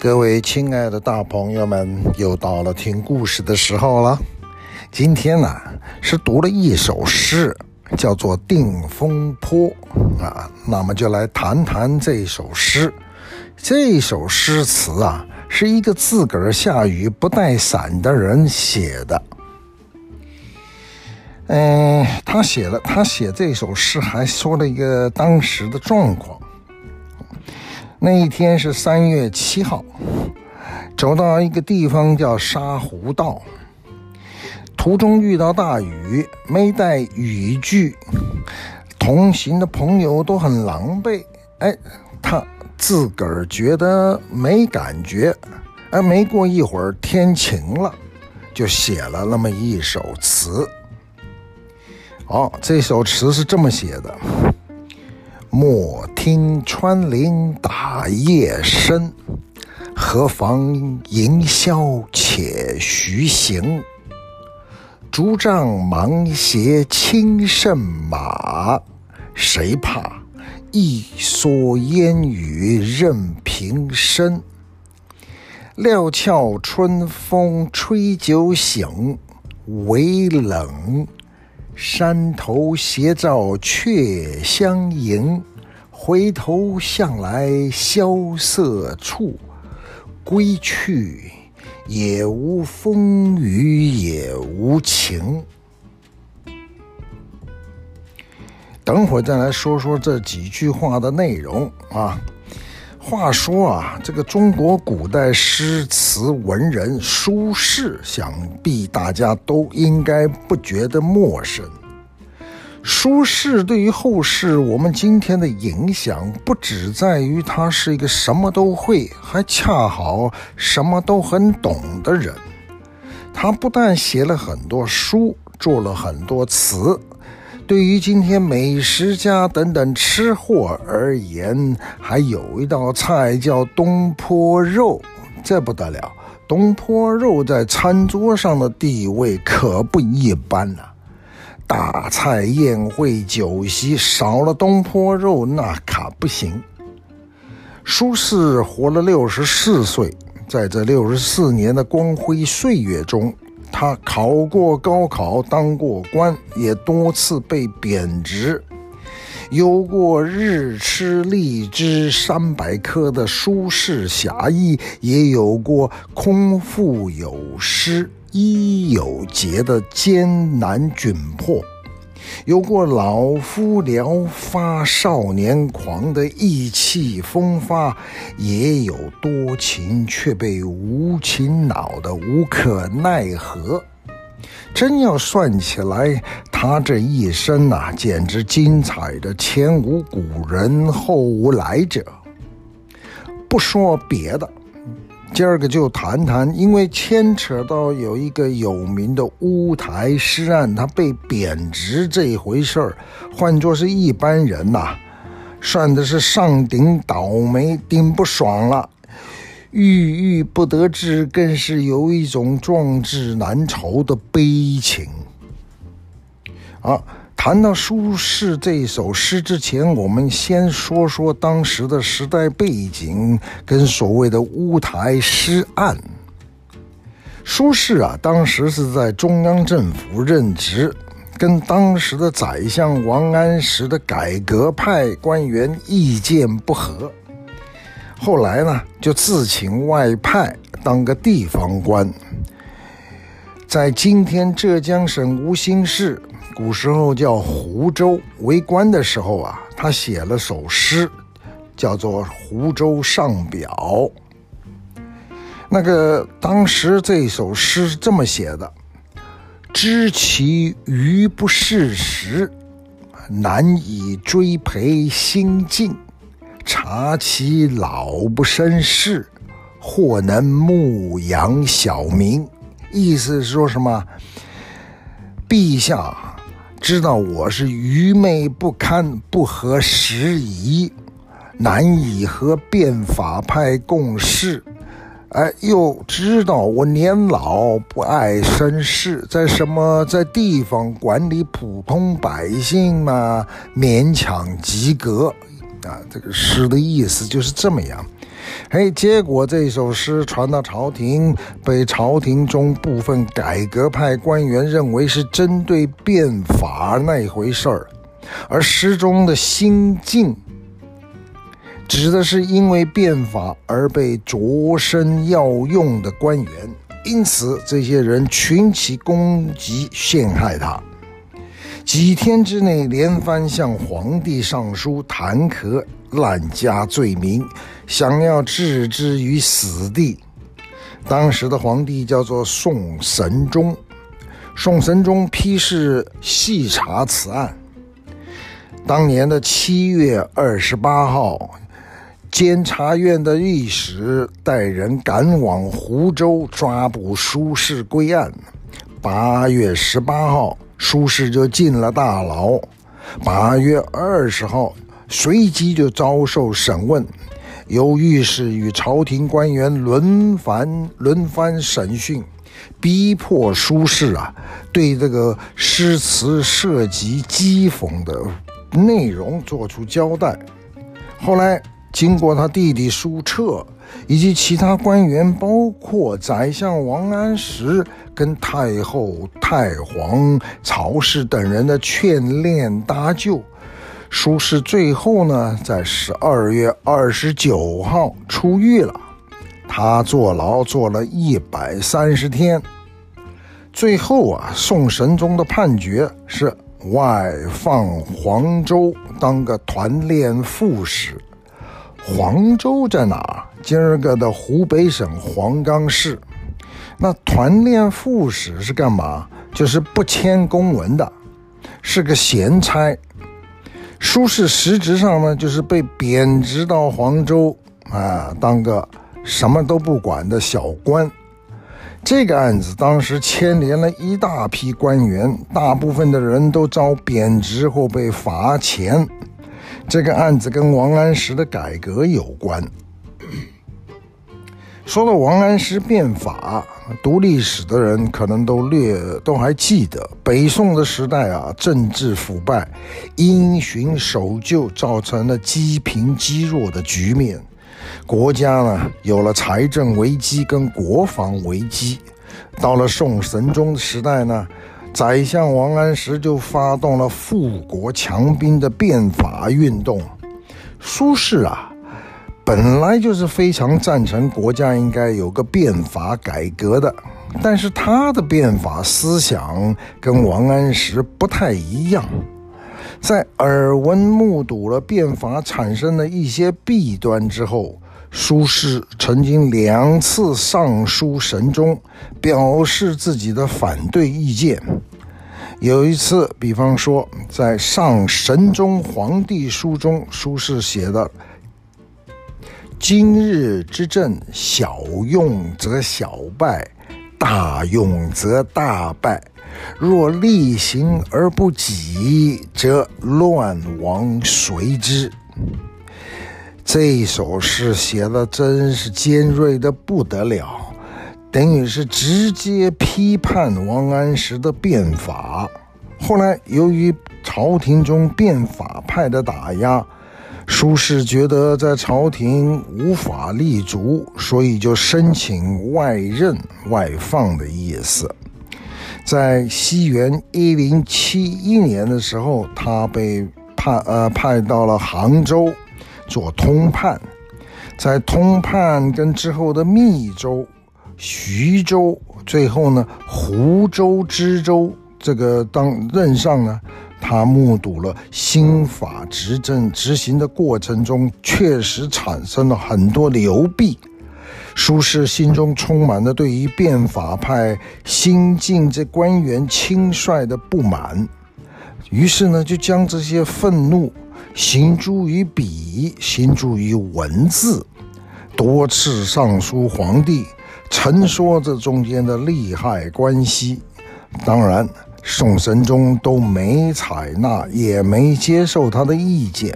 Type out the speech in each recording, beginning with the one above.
各位亲爱的大朋友们，又到了听故事的时候了。今天呢，是读了一首诗，叫做《定风波》啊。那么就来谈谈这首诗。这首诗词啊，是一个自个儿下雨不带伞的人写的。嗯，他写了，他写这首诗还说了一个当时的状况。那一天是三月七号，走到一个地方叫沙湖道，途中遇到大雨，没带雨具，同行的朋友都很狼狈。哎，他自个儿觉得没感觉，哎，没过一会儿天晴了，就写了那么一首词。哦，这首词是这么写的。莫听穿林打叶声，何妨吟啸且徐行。竹杖芒鞋轻胜马，谁怕一蓑烟雨任平生。料峭春风吹酒醒，微冷。山头斜照却相迎，回头向来萧瑟处。归去，也无风雨也无晴。等会儿再来说说这几句话的内容啊。话说啊，这个中国古代诗词文人苏轼，想必大家都应该不觉得陌生。苏轼对于后世我们今天的影响，不只在于他是一个什么都会，还恰好什么都很懂的人。他不但写了很多书，做了很多词。对于今天美食家等等吃货而言，还有一道菜叫东坡肉，这不得了！东坡肉在餐桌上的地位可不一般呐、大菜宴会酒席少了东坡肉那可不行。苏轼活了六十四岁，在这六十四年的光辉岁月中。他考过高考，当过官，也多次被贬职，有过“日吃荔枝三百颗”的舒适侠义，也有过“空腹有诗，衣有节”的艰难窘迫。有过老夫聊发少年狂的意气风发，也有多情却被无情恼的无可奈何。真要算起来，他这一生呐、简直精彩的前无古人后无来者。不说别的。今儿个就谈谈，因为牵扯到有一个有名的乌台诗案，他被贬职这一回事儿，换作是一般人呐、算的是上顶倒霉，顶不爽了，郁郁不得志，更是有一种壮志难酬的悲情啊。谈到苏轼这首诗之前，我们先说说当时的时代背景跟所谓的乌台诗案。苏轼啊，当时是在中央政府任职，跟当时的宰相王安石的改革派官员意见不合，后来呢，就自请外派当个地方官，在今天浙江省吴兴市。古时候叫湖州，为官的时候啊，他写了首诗，叫做《湖州上表》。那个当时这首诗是这么写的：知其愚不适时，难以追陪新进；察其老不生事，或能牧养小民。意思是说什么？陛下。知道我是愚昧不堪，不合时宜，难以和变法派共事。哎，又知道我年老不爱生事，在什么在地方管理普通百姓嘛，勉强及格。啊，这个诗的意思就是这么样。嘿，结果这首诗传到朝廷，被朝廷中部分改革派官员认为是针对变法那回事儿，而诗中的心境，指的是因为变法而被擢升要用的官员，因此这些人群起攻击陷害他。几天之内，连番向皇帝上书弹劾、滥加罪名，想要置之于死地。当时的皇帝叫做宋神宗，宋神宗批示细查此案。当年的七月二十八号，监察院的御史带人赶往湖州抓捕苏轼归案。八月十八号。苏轼就进了大牢，八月二十号随即就遭受审问，由御史与朝廷官员轮番轮番审讯，逼迫苏轼啊对这个诗词涉及讥讽的内容做出交代。后来经过他弟弟苏辙。以及其他官员，包括宰相王安石跟太后、太皇、曹氏等人的劝谏搭救，苏轼最后呢，在十二月二十九号出狱了。他坐牢坐了一百三十天，最后啊，宋神宗的判决是外放黄州当个团练副使。黄州在哪？今儿个的湖北省黄冈市。那团练副使是干嘛？就是不签公文的，是个闲差。苏轼实质上呢，就是被贬职到黄州啊，当个什么都不管的小官。这个案子当时牵连了一大批官员，大部分的人都遭贬职或被罚钱。这个案子跟王安石的改革有关。说到王安石变法，读历史的人可能都略都还记得，北宋的时代啊，政治腐败，因循守旧，造成了积贫积弱的局面。国家呢，有了财政危机跟国防危机。到了宋神宗的时代呢，宰相王安石就发动了富国强兵的变法运动。苏轼啊，本来就是非常赞成国家应该有个变法改革的，但是他的变法思想跟王安石不太一样。在耳闻目睹了变法产生的一些弊端之后，苏轼曾经两次上书神宗，表示自己的反对意见。有一次，比方说在上神宗皇帝书中，苏轼写的：“今日之政，小用则小败，大用则大败。若厉行而不己，则乱亡随之。”这首诗写的真是尖锐的不得了，等于是直接批判王安石的变法。后来由于朝廷中变法派的打压，苏轼觉得在朝廷无法立足，所以就申请外任外放的意思。在西元一零七一年的时候，他被派呃派到了杭州。做通判，在通判跟之后的密州、徐州，最后呢湖州、知州这个当任上呢，他目睹了新法执政执行的过程中，确实产生了很多流弊。苏轼心中充满了对于变法派新进这官员轻率的不满，于是呢，就将这些愤怒。行诸于笔，行诸于文字，多次上书皇帝，陈说这中间的利害关系。当然，宋神宗都没采纳，也没接受他的意见。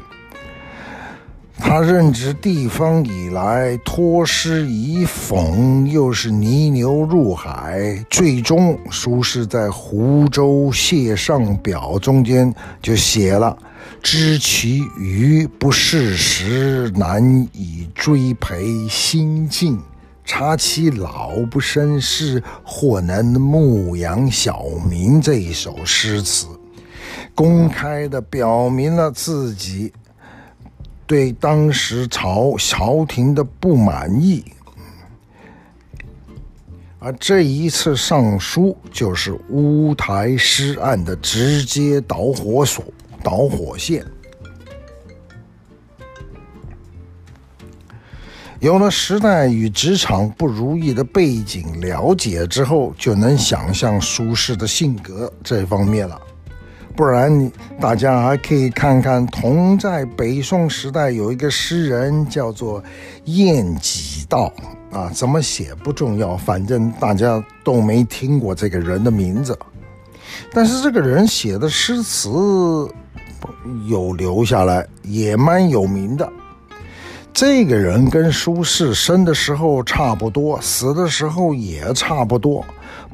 他任职地方以来，脱师以讽，又是泥牛入海，最终苏轼在湖州谢上表中间就写了。知其愚不适时，难以追培新进；查其老不胜事，或能牧养小民。这一首诗词，公开地表明了自己对当时朝朝廷的不满意。而这一次上书，就是乌台诗案的直接导火索。导火线。有了时代与职场不如意的背景了解之后，就能想象苏轼的性格这方面了。不然，大家还可以看看同在北宋时代有一个诗人叫做晏几道啊，怎么写不重要，反正大家都没听过这个人的名字。但是这个人写的诗词。有留下来，也蛮有名的。这个人跟苏轼生的时候差不多，死的时候也差不多。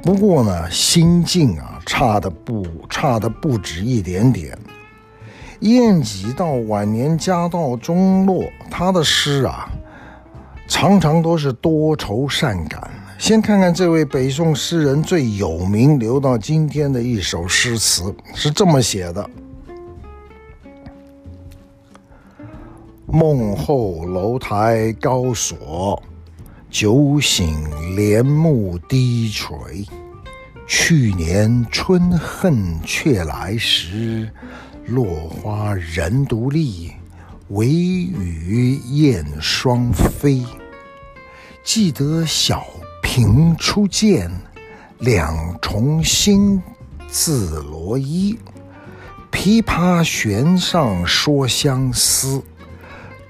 不过呢，心境啊，差的不差的不止一点点。晏几道晚年家道中落，他的诗啊，常常都是多愁善感。先看看这位北宋诗人最有名、留到今天的一首诗词，是这么写的。梦后楼台高锁，酒醒帘幕低垂。去年春恨却来时，落花人独立，惟余燕双飞。记得小平初见，两重新自罗衣。琵琶弦上说相思。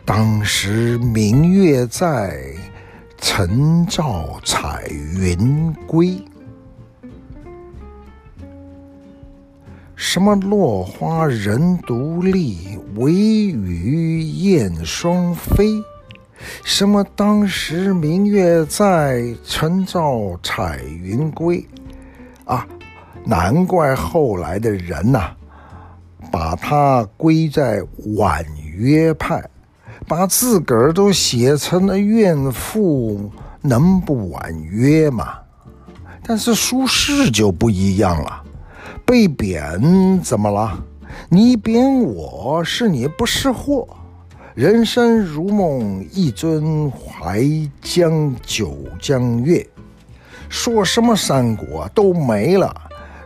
当时明月在，晨照彩云归。什么落花人独立，惟余燕双飞？什么当时明月在，晨照彩云归？啊，难怪后来的人呐、把它归在婉约派。把自个儿都写成了怨妇，能不婉约吗？但是苏轼就不一样了，被贬怎么了？你贬我是你不识货，人生如梦，一樽淮江酒江月，说什么三国都没了，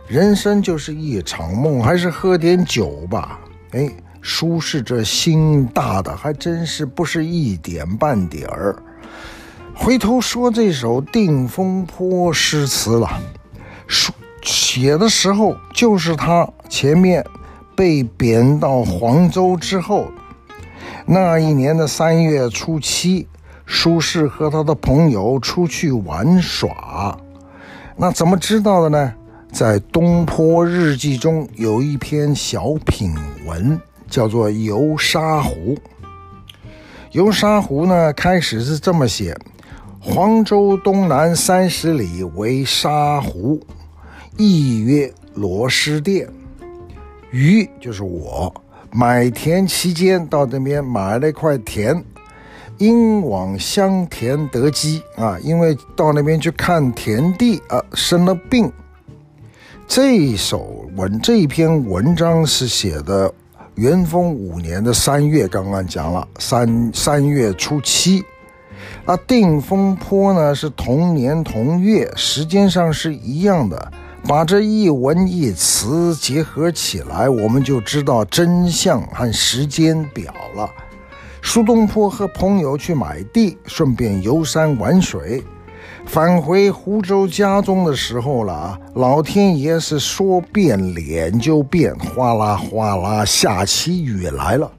人生就是一场梦，还是喝点酒吧。哎。苏轼这心大的还真是不是一点半点儿。回头说这首《定风波》诗词了，书写的时候就是他前面被贬到黄州之后，那一年的三月初七，苏轼和他的朋友出去玩耍，那怎么知道的呢？在《东坡日记》中有一篇小品文。叫做游沙湖。游沙湖呢，开始是这么写：黄州东南三十里为沙湖，意曰螺蛳店。余就是我，买田期间到这边买了一块田，因往乡田得疾啊，因为到那边去看田地啊，生了病。这首文，这篇文章是写的。元丰五年的三月，刚刚讲了三三月初七，啊，定风波呢是同年同月，时间上是一样的。把这一文一词结合起来，我们就知道真相和时间表了。苏东坡和朋友去买地，顺便游山玩水。返回湖州家中的时候了啊，老天爷是说变脸就变，哗啦哗啦下起雨来了。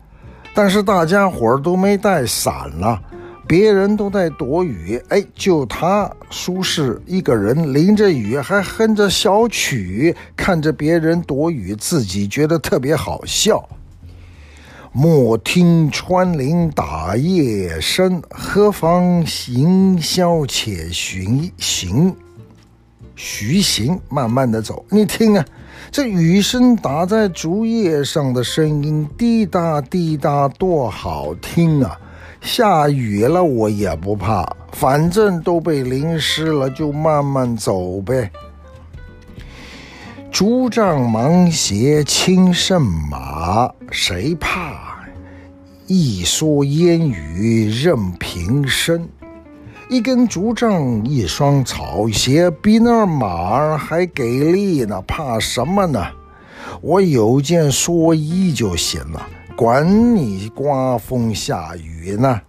但是大家伙儿都没带伞了，别人都在躲雨，哎，就他苏轼一个人淋着雨还哼着小曲，看着别人躲雨，自己觉得特别好笑。莫听穿林打叶声，何妨吟啸且徐行。徐行，慢慢的走。你听啊，这雨声打在竹叶上的声音，滴答滴答，多好听啊！下雨了我也不怕，反正都被淋湿了，就慢慢走呗。竹杖芒鞋轻胜马，谁怕？一蓑烟雨任平生。一根竹杖，一双草鞋，比那马儿还给力呢，怕什么呢？我有件蓑衣就行了，管你刮风下雨呢。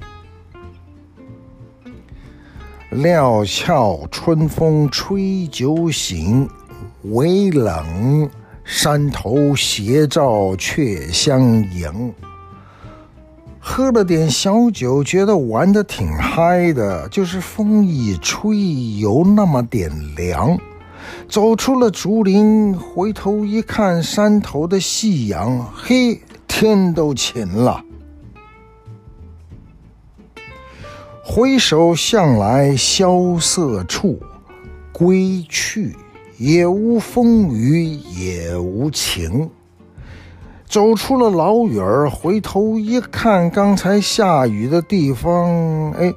料峭春风吹酒醒，微冷山头斜照却相迎。喝了点小酒，觉得玩的挺嗨的，就是风一吹，有那么点凉。走出了竹林，回头一看，山头的夕阳，嘿，天都晴了。回首向来萧瑟处，归去，也无风雨也无晴。走出了老远儿，回头一看，刚才下雨的地方，哎，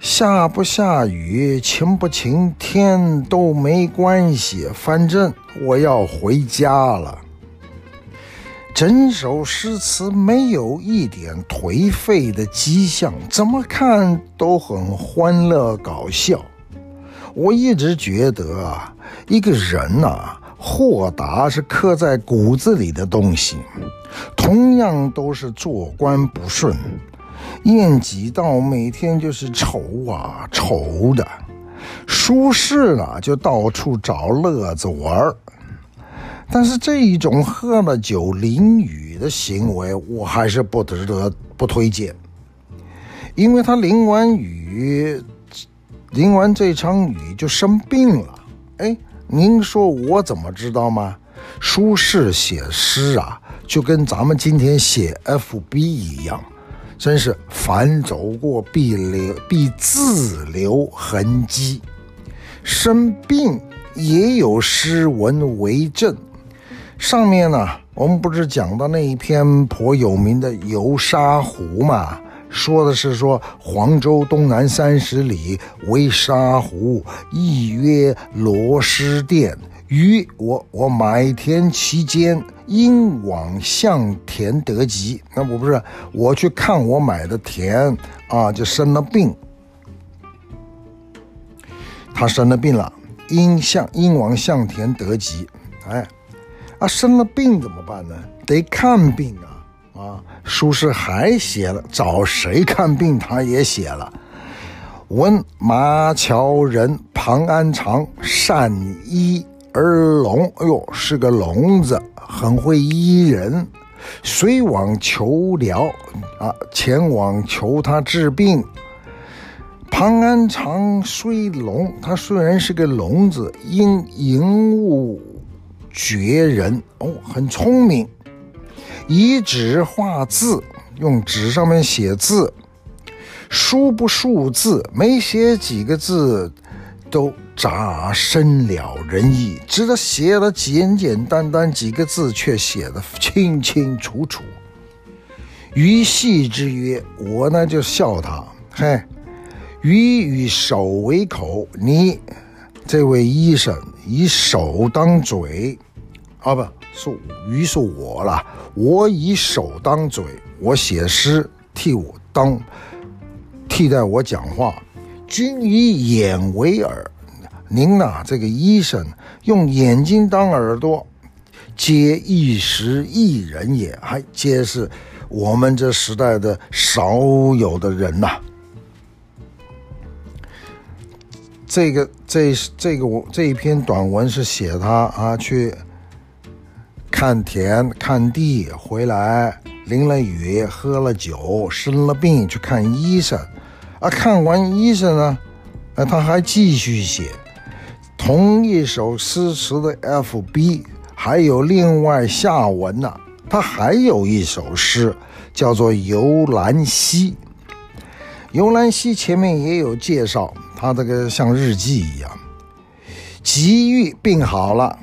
下不下雨，晴不晴天都没关系，反正我要回家了。整首诗词没有一点颓废的迹象，怎么看都很欢乐搞笑。我一直觉得啊，一个人呐。豁达是刻在骨子里的东西，同样都是做官不顺，晏几道每天就是愁啊愁的，舒适了就到处找乐子玩儿，但是这一种喝了酒淋雨的行为，我还是不值得不推荐，因为他淋完雨，淋完这场雨就生病了，哎。您说我怎么知道吗？苏轼写诗啊，就跟咱们今天写 FB 一样，真是凡走过必留必自留痕迹。生病也有诗文为证。上面呢，我们不是讲到那一篇颇有名的《游沙湖》吗？说的是说黄州东南三十里为沙湖，一曰螺蛳店。于我我买田期间，因往向田得疾。那我不是我去看我买的田啊，就生了病。他生了病了，因向因往向田得疾。哎，啊，生了病怎么办呢？得看病啊。啊，苏轼还写了找谁看病，他也写了。闻马桥人庞安长善医而聋，哎呦，是个聋子，很会医人。遂往求疗，啊，前往求他治病。庞安长虽聋，他虽然是个聋子，因瀛物绝人，哦，很聪明。以纸画字，用纸上面写字，书不数字，没写几个字，都扎深了人意。只写了简简单单几个字，却写得清清楚楚。鱼戏之曰：“我呢就笑他，嘿，鱼以手为口，你这位医生以手当嘴，啊不。”说于是我了，我以手当嘴，我写诗替我当替代我讲话。君以眼为耳，您呐，这个医生用眼睛当耳朵，皆一时一人也，还皆是我们这时代的少有的人呐。这个这这个我这一篇短文是写他啊去。看田看地回来，淋了雨，喝了酒，生了病，去看医生。啊，看完医生呢，啊，他还继续写。同一首诗词的 FB 还有另外下文呢，他还有一首诗叫做《游兰溪》。游兰溪前面也有介绍，他这个像日记一样。急愈病好了。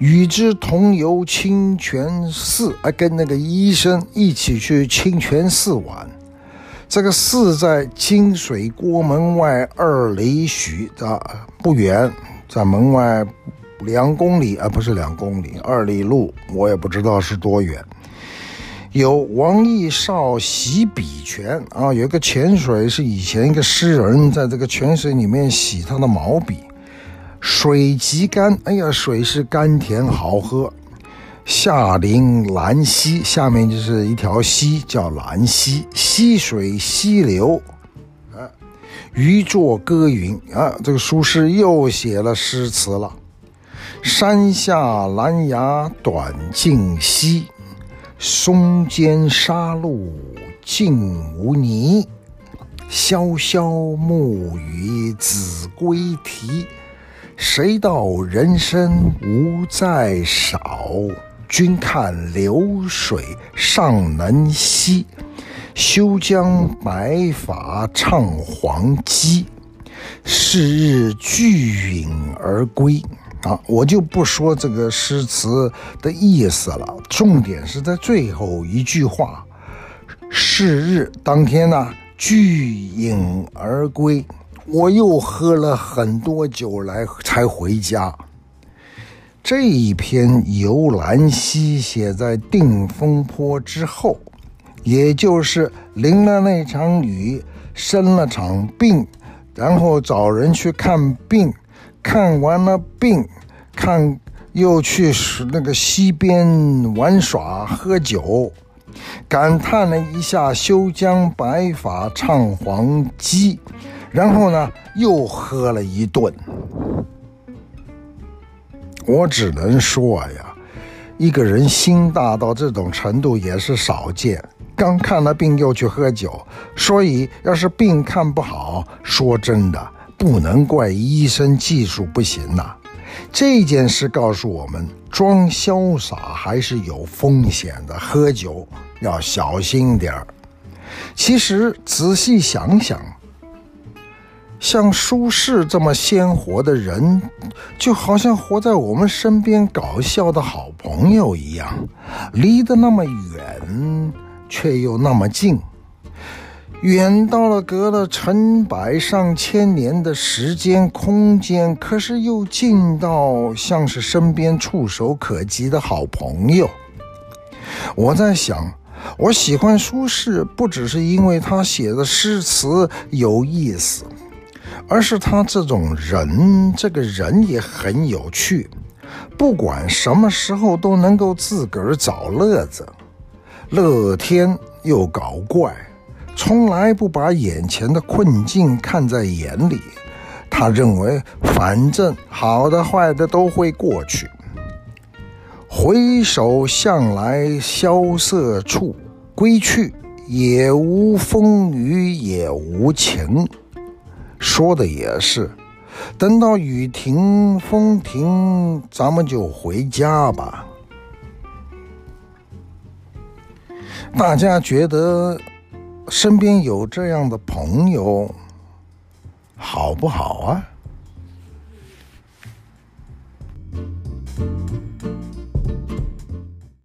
与之同游清泉寺，啊，跟那个医生一起去清泉寺玩。这个寺在金水郭门外二里许的不远，在门外两公里，啊、不是两公里，二里路，我也不知道是多远。有王逸少洗笔泉啊，有一个泉水是以前一个诗人在这个泉水里面洗他的毛笔。水极甘，哎呀，水是甘甜好喝。下临兰溪，下面就是一条溪，叫兰溪，溪水溪流。啊，渔作歌云啊，这个苏轼又写了诗词了。山下兰芽短浸溪，松间沙路净无泥。萧萧暮雨子规啼。谁道人生无再少？君看流水尚能西。休将白发唱黄鸡。是日聚隐而归。啊，我就不说这个诗词的意思了，重点是在最后一句话。是日当天呢、啊，聚隐而归。我又喝了很多酒来才回家。这一篇游兰溪写在定风波之后，也就是淋了那场雨，生了场病，然后找人去看病，看完了病，看又去那个溪边玩耍喝酒，感叹了一下“休将白发唱黄鸡”。然后呢，又喝了一顿。我只能说呀，一个人心大到这种程度也是少见。刚看了病又去喝酒，所以要是病看不好，说真的，不能怪医生技术不行呐。这件事告诉我们，装潇洒还是有风险的，喝酒要小心点儿。其实仔细想想。像苏轼这么鲜活的人，就好像活在我们身边搞笑的好朋友一样，离得那么远，却又那么近，远到了隔了成百上千年的时间空间，可是又近到像是身边触手可及的好朋友。我在想，我喜欢苏轼，不只是因为他写的诗词有意思。而是他这种人，这个人也很有趣，不管什么时候都能够自个儿找乐子，乐天又搞怪，从来不把眼前的困境看在眼里。他认为，反正好的坏的都会过去。回首向来萧瑟处，归去，也无风雨也无晴。说的也是，等到雨停风停，咱们就回家吧。大家觉得身边有这样的朋友好不好啊？